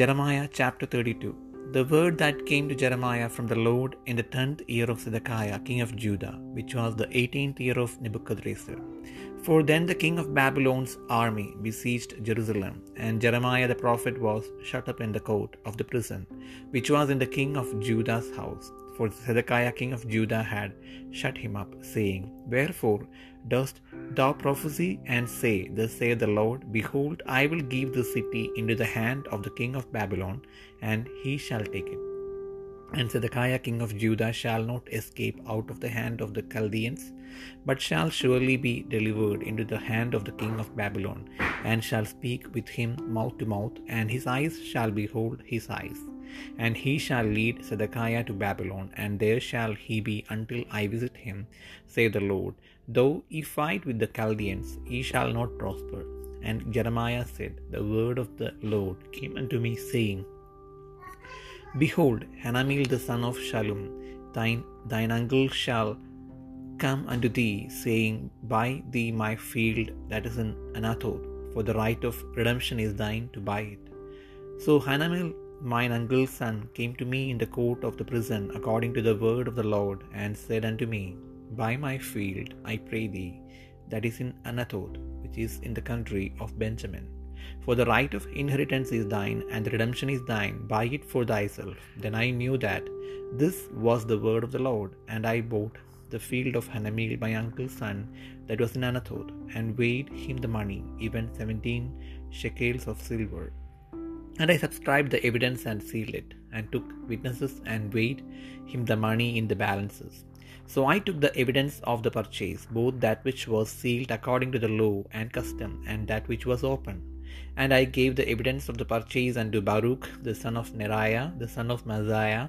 Jeremiah chapter 32 The word that came to Jeremiah from the Lord in the tenth year of Zedekiah king of Judah, which was the eighteenth year of Nebuchadrezzar. For then the king of Babylon's army besieged Jerusalem, and Jeremiah the prophet was shut up in the court of the prison, which was in the king of Judah's house. For Zedekiah king of Judah had shut him up, saying, Wherefore dost thou prophesy and say, Thus saith the Lord, Behold, I will give the city into the hand of the king of Babylon, and he shall take it. And Zedekiah king of Judah shall not escape out of the hand of the Chaldeans, but shall surely be delivered into the hand of the king of Babylon, and shall speak with him mouth to mouth, and his eyes shall behold his eyes. And he shall lead Zedekiah to Babylon, and there shall he be until I visit him, saith the Lord. Though he fight with the Chaldeans, he shall not prosper. And Jeremiah said, The word of the Lord came unto me, saying, Behold, Hanamel the son of Shallum, thine, thine uncle shall come unto thee, saying, Buy thee my field that is in Anathoth, for the right of redemption is thine to buy it. So Hanamel, mine uncle's son, came to me in the court of the prison, according to the word of the Lord, and said unto me, Buy my field, I pray thee, that is in Anathoth, which is in the country of Benjamin. For the right of inheritance is thine, and the redemption is thine. Buy it for thyself. Then I knew that this was the word of the Lord, and I bought the field of Hanamel, my uncle's son, that was in Anathoth, and weighed him the money, even seventeen shekels of silver. And I subscribed the evidence and sealed it, and took witnesses and weighed him the money in the balances. So I took the evidence of the purchase, both that which was sealed according to the law and custom, and that which was open. And I gave the evidence of the purchase unto Baruch the son of Neriah, the son of Maaseiah,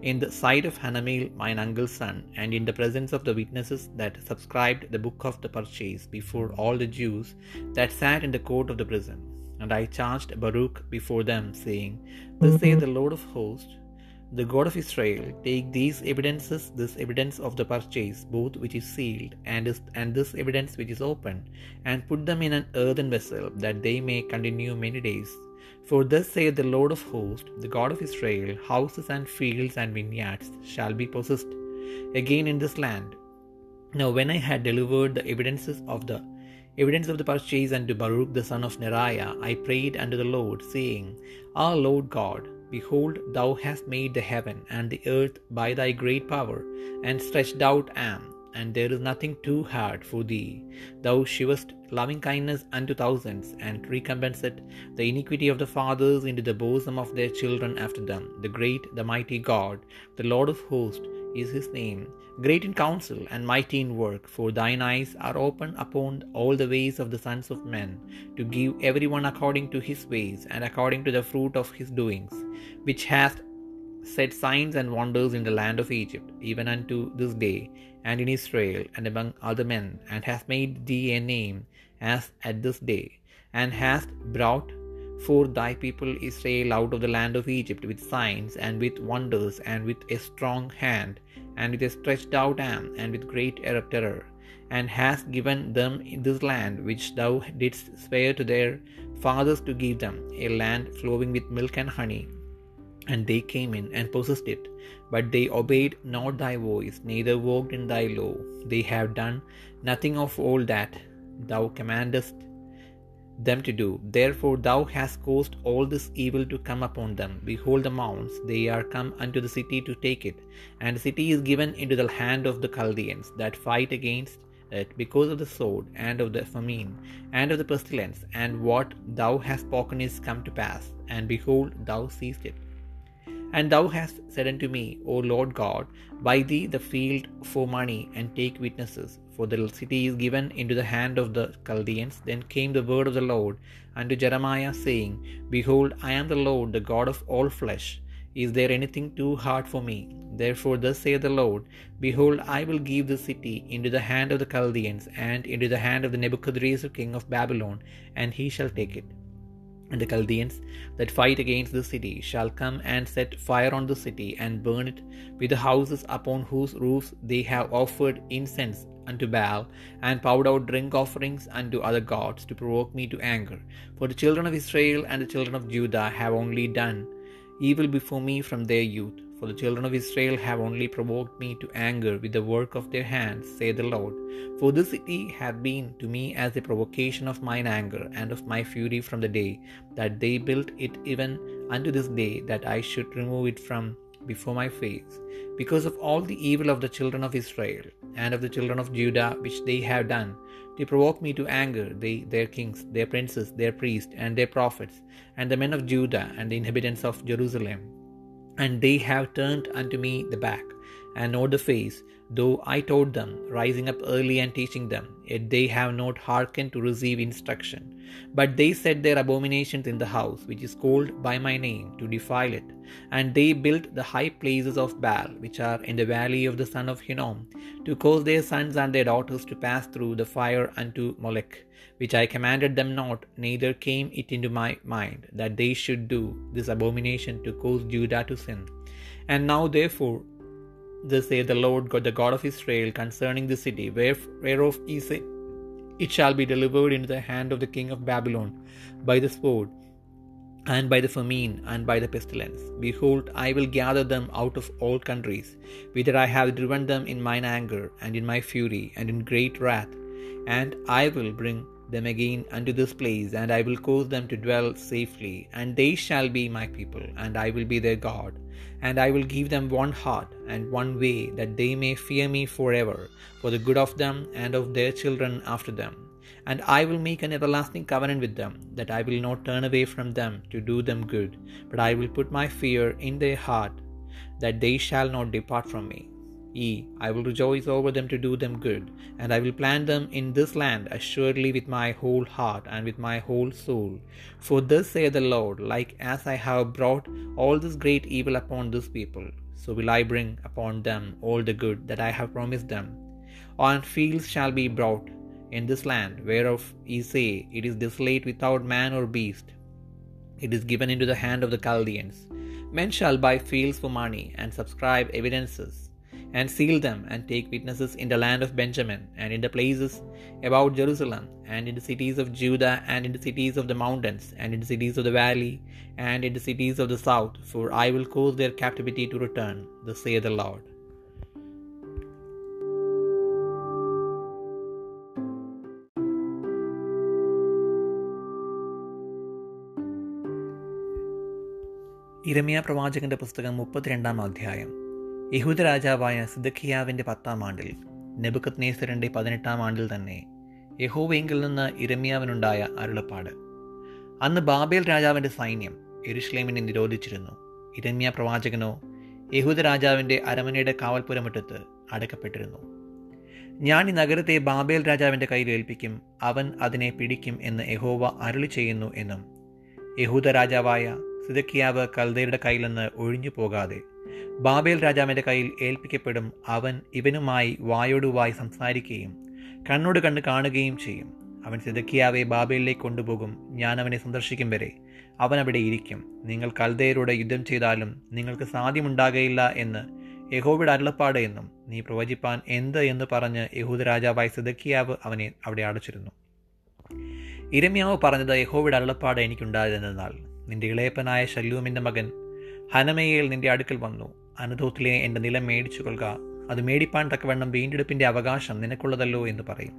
in the sight of Hanamel mine uncle's son, and in the presence of the witnesses that subscribed the book of the purchase before all the Jews that sat in the court of the prison. And I charged Baruch before them, saying, Thus saith mm-hmm. the Lord of hosts, the God of Israel, take these evidences, this evidence of the purchase, both which is sealed, and, is, and this evidence which is open, and put them in an earthen vessel, that they may continue many days. For thus saith the Lord of hosts, the God of Israel, houses and fields and vineyards shall be possessed again in this land. Now when I had delivered the evidences of the evidence of the purchase unto Baruch the son of Neriah, I prayed unto the Lord, saying, Our Lord God, Behold, thou hast made the heaven and the earth by thy great power, and stretched out am, and there is nothing too hard for thee. Thou shewest loving kindness unto thousands, and recompensest the iniquity of the fathers into the bosom of their children after them. The great, the mighty God, the Lord of hosts, is his name, great in counsel and mighty in work, for thine eyes are open upon all the ways of the sons of men, to give every one according to his ways, and according to the fruit of his doings, which hast set signs and wonders in the land of Egypt, even unto this day, and in Israel, and among other men, and hast made thee a name, as at this day, and hast brought for thy people Israel out of the land of Egypt with signs and with wonders and with a strong hand and with a stretched out arm and with great terror, and hast given them this land which thou didst swear to their fathers to give them, a land flowing with milk and honey. And they came in and possessed it, but they obeyed not thy voice, neither walked in thy law. They have done nothing of all that thou commandest them to do. Therefore thou hast caused all this evil to come upon them. Behold the mounts, they are come unto the city to take it, and the city is given into the hand of the Chaldeans that fight against it because of the sword, and of the famine, and of the pestilence, and what thou hast spoken is come to pass, and behold, thou seest it. And thou hast said unto me, O Lord God, buy thee the field for money, and take witnesses, for the city is given into the hand of the Chaldeans. Then came the word of the Lord unto Jeremiah, saying, Behold, I am the Lord, the God of all flesh. Is there anything too hard for me? Therefore, thus saith the Lord, Behold, I will give the city into the hand of the Chaldeans, and into the hand of the Nebuchadrezzar king of Babylon, and he shall take it. And the Chaldeans that fight against the city shall come and set fire on the city, and burn it with the houses upon whose roofs they have offered incense unto Baal, and poured out drink offerings unto other gods to provoke me to anger. For the children of Israel and the children of Judah have only done evil before me from their youth. For the children of Israel have only provoked me to anger with the work of their hands, saith the Lord. For this city hath been to me as a provocation of mine anger and of my fury from the day that they built it even unto this day, that I should remove it from before my face, because of all the evil of the children of Israel and of the children of Judah which they have done, to provoke me to anger, they, their kings, their princes, their priests, and their prophets, and the men of Judah, and the inhabitants of Jerusalem. And they have turned unto me the back, and not the face, though I taught them, rising up early and teaching them, yet they have not hearkened to receive instruction. But they set their abominations in the house which is called by my name, to defile it. And they built the high places of Baal, which are in the valley of the son of Hinnom, to cause their sons and their daughters to pass through the fire unto Molech, which I commanded them not, neither came it into my mind that they should do this abomination to cause Judah to sin. And now therefore, Thus saith the Lord God, the God of Israel, concerning the city, whereof ye say, It shall be delivered into the hand of the king of Babylon by the sword, and by the famine, and by the pestilence. Behold, I will gather them out of all countries, whither I have driven them in mine anger, and in my fury, and in great wrath, and I will bring them again unto this place, and I will cause them to dwell safely, and they shall be my people, and I will be their God. And I will give them one heart and one way, that they may fear me forever, for the good of them and of their children after them. And I will make an everlasting covenant with them, that I will not turn away from them to do them good, but I will put my fear in their heart, that they shall not depart from me. Ye, I will rejoice over them to do them good, and I will plant them in this land assuredly with my whole heart and with my whole soul. For thus saith the Lord, like as I have brought all this great evil upon this people, so will I bring upon them all the good that I have promised them. On fields shall be brought in this land, whereof ye say, It is desolate without man or beast. It is given into the hand of the Chaldeans. Men shall buy fields for money, and subscribe evidences and seal them and take witnesses in the land of Benjamin and in the places about Jerusalem and in the cities of Judah and in the cities of the mountains and in the cities of the valley and in the cities of the south, for I will cause their captivity to return, thus saith the Lord. ഇരമിയ പ്രവാചകന്റെ പുസ്തകം മുപ്പത്തിരണ്ടാം അധ്യായം യഹൂദ രാജാവായ സിദക്കിയാവിന്റെ പത്താം ആണ്ടിൽ നെബുക്കത് നേസറിന്റെ പതിനെട്ടാം ആണ്ടിൽ തന്നെ യഹോവയെങ്കിൽ നിന്ന് ഇരമ്യാവിനുണ്ടായ അരുളപ്പാട്. അന്ന് ബാബേൽ രാജാവിന്റെ സൈന്യം എരുഷ്ലേമിനെ നിരോധിച്ചിരുന്നു. ഇരമ്യ പ്രവാചകനോ യഹൂദ രാജാവിന്റെ അരമനയുടെ കാവൽപുരമുറ്റത്ത് അടക്കപ്പെട്ടിരുന്നു ഞാൻ ഈ നഗരത്തെ ബാബേൽ രാജാവിന്റെ കയ്യിൽ ഏൽപ്പിക്കും അവൻ അതിനെ പിടിക്കും എന്ന് യഹോവ അരുളി ചെയ്യുന്നു എന്നും യഹൂദ രാജാവായ സിദക്കിയാവ് കൽദയുടെ കയ്യിൽ നിന്ന് ഒഴിഞ്ഞു പോകാതെ ബാബേൽ രാജാവിന്റെ കയ്യിൽ ഏൽപ്പിക്കപ്പെടും അവൻ ഇവനുമായി വായോടുവായി സംസാരിക്കുകയും കണ്ണോട് കണ്ണ് കാണുകയും ചെയ്യും. അവൻ സിദക്കിയാവെ ബാബേലിലേക്ക് കൊണ്ടുപോകും. ഞാൻ അവനെ സന്ദർശിക്കും വരെ. അവൻ അവിടെ ഇരിക്കും. നിങ്ങൾ കൽദയരോട് യുദ്ധം ചെയ്താലും നിങ്ങൾക്ക് സാധ്യമുണ്ടാകയില്ല എന്ന് യഹോവയുടെ അരുളപ്പാട് എന്നും നീ പ്രവചിപ്പാൻ എന്ത് എന്ന് പറഞ്ഞ് യഹൂദ രാജാവായ സിദക്കിയാവ് അവനെ അവിടെ അടച്ചിരുന്നു. ഇരമ്യാവ് പറഞ്ഞത് യഹോവയുടെ അരുളപ്പാട് എനിക്കുണ്ടായതെന്നാൽ നിന്റെ ഇളയപ്പനായ ശല്യൂമിന്റെ മകൻ ഹനമയേൽ നിന്റെ അടുക്കൽ വന്നു. അനധോത്തിലെ എന്റെ നിലം മേടിച്ചു കൊള്ളുക അത് മേടിപ്പാൻ തക്കവണ്ണം വീണ്ടെടുപ്പിന്റെ അവകാശം നിനക്കുള്ളതല്ലോ എന്ന് പറയും.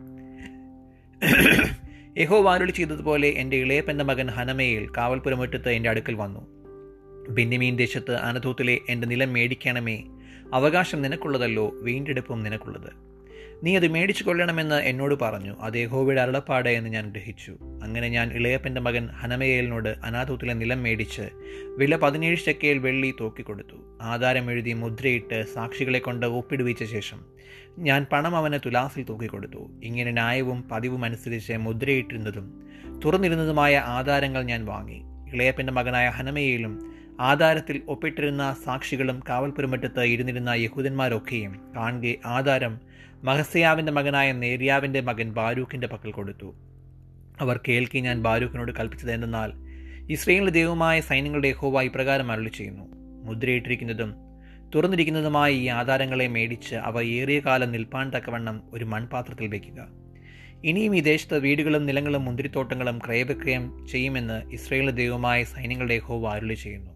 യഹോ വാരുളി ചെയ്തതുപോലെ എന്റെ ഇളയപ്പന്റെ മകൻ ഹനമയേൽ കാവൽപുരമുറ്റത്ത് എന്റെ അടുക്കൽ വന്നു. ബെന്നിമീൻ ദേശത്ത് അനധൂത്തിലെ എന്റെ നിലം മേടിക്കണമേ. അവകാശം നിനക്കുള്ളതല്ലോ വീണ്ടെടുപ്പും നിനക്കുള്ളത്. നീ അത് മേടിച്ചു കൊള്ളണമെന്ന് എന്നോട് പറഞ്ഞു. അത് യഹോവയുടെ അരുളപ്പാട് എന്ന് ഞാൻ ഗ്രഹിച്ചു. അങ്ങനെ ഞാൻ ഇളയപ്പന്റെ മകൻ ഹനമയേലിനോട് അനാഥൂത്തിലെ നിലം മേടിച്ച് വില പതിനേഴ് ശക്കയിൽ വെള്ളി തൂക്കിക്കൊടുത്തു. ആധാരം എഴുതി മുദ്രയിട്ട് സാക്ഷികളെ കൊണ്ട് ഒപ്പിടുവിച്ച ശേഷം ഞാൻ പണം അവന് തുലാസിൽ തൂക്കിക്കൊടുത്തു. ഇങ്ങനെ ന്യായവും പതിവും അനുസരിച്ച് മുദ്രയിട്ടിരുന്നതും തുറന്നിരുന്നതുമായ ആധാരങ്ങൾ ഞാൻ വാങ്ങി. ഇളയപ്പന്റെ മകനായ ഹനമയേലും ആധാരത്തിൽ ഒപ്പിട്ടിരുന്ന സാക്ഷികളും കാവൽപുരമറ്റത്ത് ഇരുന്നിരുന്ന യഹൂദന്മാരൊക്കെയും കാണുകെ ആധാരം മഹസയാവിന്റെ മകനായ നേരിയാവിന്റെ മകൻ ബാരൂഖിന്റെ പക്കൽ കൊടുത്തു. അവർ കേൾക്കി ഞാൻ ബാരൂഖിനോട് കൽപ്പിച്ചത് എന്തെന്നാൽ ഇസ്രയേലിന്റെ ദൈവമായ സൈന്യങ്ങളുടെ യഹോവ ഇപ്രകാരം അരുളി ചെയ്യുന്നു. മുദ്രയിട്ടിരിക്കുന്നതും തുറന്നിരിക്കുന്നതുമായ ഈ ആധാരങ്ങളെ മേടിച്ച് അവ ഏറിയ കാലം നിൽപ്പാൻ തക്കവണ്ണം ഒരു മൺപാത്രത്തിൽ വയ്ക്കുക ഇനിയും ഈ ദേശത്ത് വീടുകളും നിലങ്ങളും മുന്തിരിത്തോട്ടങ്ങളും ക്രയവിക്രയം ചെയ്യുമെന്ന് ഇസ്രയേലിന്റെ ദൈവമായ സൈന്യങ്ങളുടെ യഹോവ അരുളി ചെയ്യുന്നു.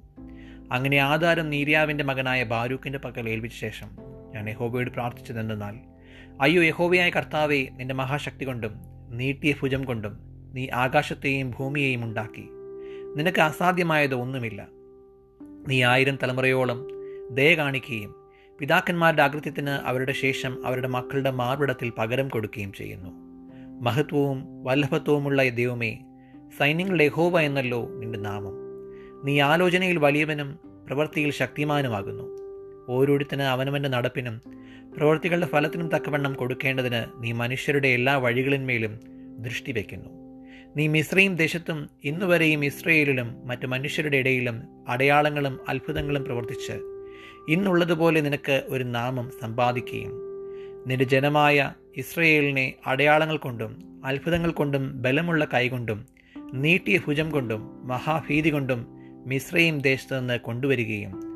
അങ്ങനെ ആധാരം നീര്യാവിന്റെ മകനായ ബാരൂക്കിന്റെ പക്കൽ ഏൽപ്പിച്ച ശേഷം ഞാൻ യഹോബയോട് പ്രാർത്ഥിച്ചതെന്തെന്നാൽ അയ്യോ യഹോവയായ കർത്താവെ നിന്റെ മഹാശക്തി കൊണ്ടും നീട്ടിയ ഭുജം കൊണ്ടും നീ ആകാശത്തെയും ഭൂമിയെയും ഉണ്ടാക്കി. നിനക്ക് അസാധ്യമായത് ഒന്നുമില്ല. നീ ആയിരം തലമുറയോളം ദയ കാണിക്കുകയും പിതാക്കന്മാരുടെ അകൃത്യത്തിന് അവരുടെ ശേഷം അവരുടെ മക്കളുടെ മാർവിടത്തിൽ പകരം കൊടുക്കുകയും ചെയ്യുന്നു. മഹത്വവും വല്ലഭത്വവുമുള്ള ദൈവമേ സൈന്യങ്ങളുടെ യഹോവ എന്നല്ലോ നിന്റെ നാമം. നീ ആലോചനയിൽ വലിയവനും പ്രവൃത്തിയിൽ ശക്തിമാനുമാകുന്നു. ഓരോരുത്തന് അവനവന്റെ നടപ്പിനും പ്രവൃത്തികളുടെ ഫലത്തിനും തക്കവണ്ണം കൊടുക്കേണ്ടതിന് നീ മനുഷ്യരുടെ എല്ലാ വഴികളിന്മേലും ദൃഷ്ടി വയ്ക്കുന്നു. നീ മിശ്രയും ദേശത്തും ഇന്നുവരെയും ഇസ്രയേലിലും മറ്റു മനുഷ്യരുടെ ഇടയിലും അടയാളങ്ങളും അത്ഭുതങ്ങളും പ്രവർത്തിച്ച് ഇന്നുള്ളതുപോലെ നിനക്ക് ഒരു നാമം സമ്പാദിക്കുകയും നിന്റെ ജനമായ ഇസ്രയേലിനെ അടയാളങ്ങൾ കൊണ്ടും അത്ഭുതങ്ങൾ കൊണ്ടും ബലമുള്ള കൈകൊണ്ടും നീട്ടിയ ഭുജം കൊണ്ടും മഹാഭീതി കൊണ്ടും മിശ്രയും ദേശത്തുനിന്ന് കൊണ്ടുവരികയും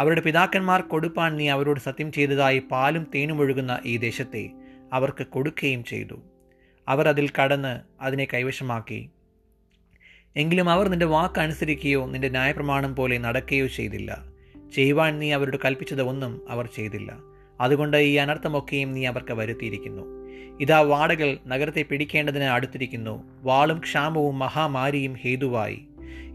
അവരുടെ പിതാക്കന്മാർ കൊടുപ്പാൻ നീ അവരോട് സത്യം ചെയ്തതായി പാലും തേനും ഒഴുകുന്ന ഈ ദേശത്തെ അവർക്ക് കൊടുക്കുകയും ചെയ്തു. അവർ അതിൽ കടന്ന് അതിനെ കൈവശമാക്കി. എങ്കിലും അവർ നിന്റെ വാക്ക് അനുസരിക്കുകയോ നിന്റെ ന്യായപ്രമാണം പോലെ നടക്കുകയോ ചെയ്തില്ല. ചെയ്യുവാൻ നീ അവരോട് കൽപ്പിച്ചത് ഒന്നും അവർ ചെയ്തില്ല. അതുകൊണ്ട് ഈ അനർത്ഥമൊക്കെയും നീ അവർക്ക് വരുത്തിയിരിക്കുന്നു. ഇതാ വാടകൾ നഗരത്തെ പിടിക്കേണ്ടതിന് അടുത്തിരിക്കുന്നു. വാളും ക്ഷാമവും മഹാമാരിയും ഹേതുവായി.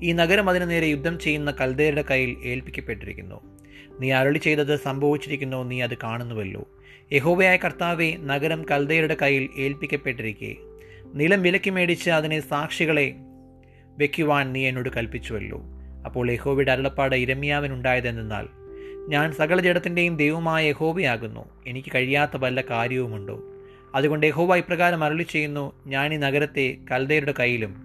ഈ നഗരം അതിനു നേരെ യുദ്ധം ചെയ്യുന്ന കൽദേരുടെ കയ്യിൽ ഏൽപ്പിക്കപ്പെട്ടിരിക്കുന്നു. നീ അരളി ചെയ്തത് സംഭവിച്ചിരിക്കുന്നു നീ അത് കാണുന്നുവല്ലോ. യഹോവയായ കർത്താവെ നഗരം കൽദയരുടെ കയ്യിൽ ഏൽപ്പിക്കപ്പെട്ടിരിക്കെ. നിലം വിലക്കി മേടിച്ച് അതിനെ സാക്ഷികളെ വെക്കുവാൻ നീ എന്നോട് കൽപ്പിച്ചുവല്ലോ. അപ്പോൾ യഹോവയുടെ അരുളപ്പാട് ഇരമ്യാവിനുണ്ടായതെന്നാൽ ഞാൻ സകല ജഡത്തിന്റെയും ദൈവമായ യഹോവയാകുന്നു. എനിക്ക് കഴിയാത്ത വല്ല കാര്യവുമുണ്ടോ? അതുകൊണ്ട് യഹോവ ഇപ്രകാരം അരളി ചെയ്യുന്നു ഞാൻ ഈ നഗരത്തെ കൽദയരുടെ കയ്യിലും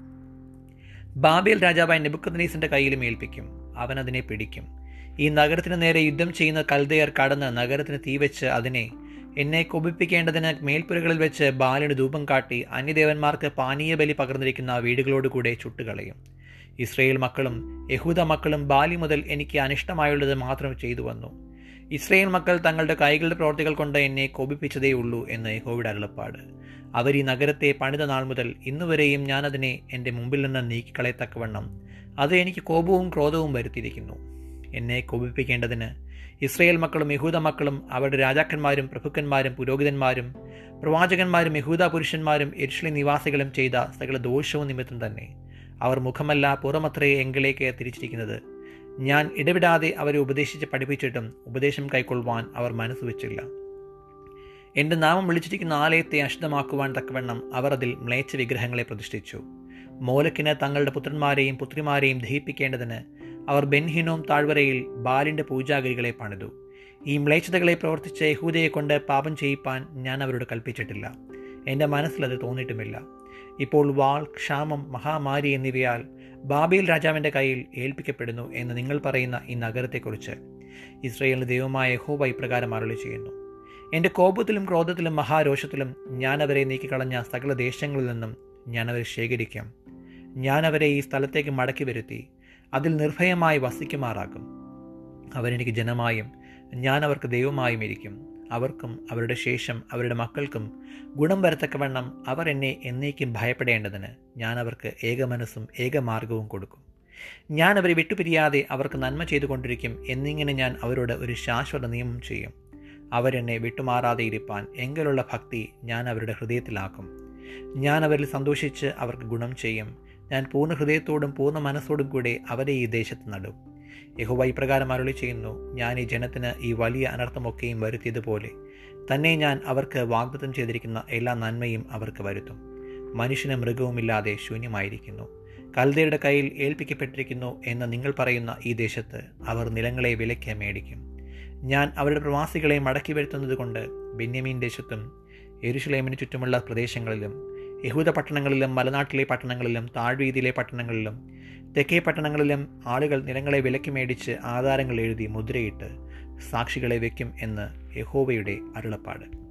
ബാബേൽ രാജാവായ നെബുക്കദ്നീസിന്റെ കയ്യിലും ഏൽപ്പിക്കും. അവൻ അതിനെ പിടിക്കും. ഈ നഗരത്തിന് നേരെ യുദ്ധം ചെയ്യുന്ന കൽദയർ കടന്ന് നഗരത്തിന് തീവെച്ച് അതിനെ എന്നെ കൊപിപ്പിക്കേണ്ടതിന് മേൽപ്പുരകളിൽ വെച്ച് ബാലിന് ധൂപം കാട്ടി അന്യദേവന്മാർക്ക് പാനീയ ബലി പകർന്നിരിക്കുന്ന വീടുകളോടുകൂടെ ചുട്ടുകളയും. ഇസ്രയേൽ മക്കളും യഹൂദ മക്കളും ബാലി മുതൽ എനിക്ക് അനിഷ്ടമായുള്ളത് മാത്രം ചെയ്തു വന്നു. ഇസ്രയേൽ മക്കൾ തങ്ങളുടെ കൈകളുടെ പ്രവർത്തികൾ കൊണ്ട് എന്നെ കോപിപ്പിച്ചതേ ഉള്ളൂ എന്ന് യഹോയുടെ അരുളപ്പാട്. അവർ ഈ നഗരത്തെ പണിത നാൾ മുതൽ ഇന്നുവരെയും ഞാനതിനെ എന്റെ മുമ്പിൽ നിന്ന് നീക്കിക്കളയത്തക്കവണ്ണം അത് എനിക്ക് കോപവും ക്രോധവും വരുത്തിയിരിക്കുന്നു. എന്നെ കോപിപ്പിക്കേണ്ടതിന്. ഇസ്രയേൽ മക്കളും യഹൂദ മക്കളും അവരുടെ രാജാക്കന്മാരും പ്രഭുക്കന്മാരും പുരോഹിതന്മാരും പ്രവാചകന്മാരും യഹൂദ പുരുഷന്മാരും എരിശ്ലി നിവാസികളും ചെയ്ത സകല ദോഷവും നിമിത്തം തന്നെ. അവർ മുഖമല്ല പുറമത്രയെ എങ്കിലേക്ക് തിരിച്ചിരിക്കുന്നത്. ഞാൻ ഇടവിടാതെ അവരെ ഉപദേശിച്ച് പഠിപ്പിച്ചിട്ടും ഉപദേശം കൈക്കൊള്ളുവാൻ അവർ മനസ്സ് വെച്ചില്ല. എന്റെ നാമം വിളിച്ചിരിക്കുന്ന ആലയത്തെ അശുദ്ധമാക്കുവാൻ തക്കവണ്ണം അവർ അതിൽ മ്ലേച്ഛ വിഗ്രഹങ്ങളെ പ്രതിഷ്ഠിച്ചു. മോലക്കിന് തങ്ങളുടെ പുത്രന്മാരെയും പുത്രിമാരെയും ദഹിപ്പിക്കേണ്ടതിന് അവർ ബെൻഹിനോം താഴ്വരയിൽ ബാലിന്റെ പൂജാഗിരികളെ പണിതു. ഈ മ്ലേച്ഛതകളെ പ്രവർത്തിച്ച യഹൂദയെ കൊണ്ട് പാപം ചെയ്യിപ്പാൻ ഞാൻ അവരോട് കൽപ്പിച്ചിട്ടില്ല. എന്റെ മനസ്സിലത് തോന്നിയിട്ടുമില്ല ഇപ്പോൾ വാൾ ക്ഷാമം മഹാമാരി എന്നിവയാൽ ബാബേൽ രാജാവിന്റെ കയ്യിൽ ഏൽപ്പിക്കപ്പെടുന്നു എന്ന് നിങ്ങൾ പറയുന്ന ഈ നഗരത്തെക്കുറിച്ച് ഇസ്രയേലിന് ദൈവമായ യഹോവ ഇപ്രകാരം അറിയി ചെയ്യുന്നു. എന്റെ കോപത്തിലും ക്രോധത്തിലും മഹാരോഷത്തിലും ഞാൻ അവരെ നീക്കിക്കളഞ്ഞ സകല ദേശങ്ങളിൽ നിന്നും ഞാൻ അവരെ ശേഖരിക്കാം. ഞാൻ അവരെ ഈ സ്ഥലത്തേക്ക് മടക്കി വരുത്തി. അതിൽ നിർഭയമായി വസിക്കുമാറാക്കും അവരെനിക്ക് ജനമായും ഞാൻ അവർക്ക് ദൈവമായും ഇരിക്കും. അവർക്കും അവരുടെ ശേഷം അവരുടെ മക്കൾക്കും ഗുണം വരത്തക്കവണ്ണം അവർ എന്നെ എന്നേക്കും ഭയപ്പെടേണ്ടതിന് ഞാൻ അവർക്ക് ഏകമനസ്സും ഏകമാർഗവും കൊടുക്കും. ഞാൻ അവരെ വിട്ടുപിരിയാതെ അവർക്ക് നന്മ ചെയ്തുകൊണ്ടിരിക്കും എന്നിങ്ങനെ ഞാൻ അവരോട് ഒരു ശാശ്വത നിയമം ചെയ്യും. അവരെന്നെ വിട്ടുമാറാതെ ഇരിപ്പാൻ എങ്കിലുള്ള ഭക്തി ഞാൻ അവരുടെ ഹൃദയത്തിലാക്കും. ഞാൻ അവരിൽ സന്തോഷിച്ച് അവർക്ക് ഗുണം ചെയ്യും. ഞാൻ പൂർണ ഹൃദയത്തോടും പൂർണ മനസ്സോടും കൂടെ അവരെ ഈ ദേശത്ത് നടും. യഹുവ ഇപ്രകാരം അരുളി ചെയ്യുന്നു ഞാൻ ഈ ജനത്തിന് ഈ വലിയ അനർത്ഥമൊക്കെയും വരുത്തിയതുപോലെ. തന്നെ ഞാൻ അവർക്ക് വാഗ്ദത്തം ചെയ്തിരിക്കുന്ന എല്ലാ നന്മയും അവർക്ക് വരുത്തും. മനുഷ്യന് മൃഗവുമില്ലാതെ ശൂന്യമായിരിക്കുന്നു. കൽദയുടെ കയ്യിൽ ഏൽപ്പിക്കപ്പെട്ടിരിക്കുന്നു എന്ന് നിങ്ങൾ പറയുന്ന ഈ ദേശത്ത് അവർ നിലങ്ങളെ വിലയ്ക്ക് മേടിക്കും. ഞാൻ അവരുടെ പ്രവാസികളെ മടക്കി വരുത്തുന്നത് കൊണ്ട് ബെന്യമീൻ ദേശത്തും എരുഷലേമിന് ചുറ്റുമുള്ള പ്രദേശങ്ങളിലും യഹൂദ പട്ടണങ്ങളിലും മലനാട്ടിലെ പട്ടണങ്ങളിലും താഴ്വീതിയിലെ പട്ടണങ്ങളിലും തെക്കേ പട്ടണങ്ങളിലും ആളുകൾ നിലങ്ങളെ വിലക്ക് മേടിച്ച് ആധാരങ്ങൾ എഴുതി മുദ്രയിട്ട് സാക്ഷികളെ വയ്ക്കും എന്ന് യഹോവയുടെ അരുളപ്പാട്.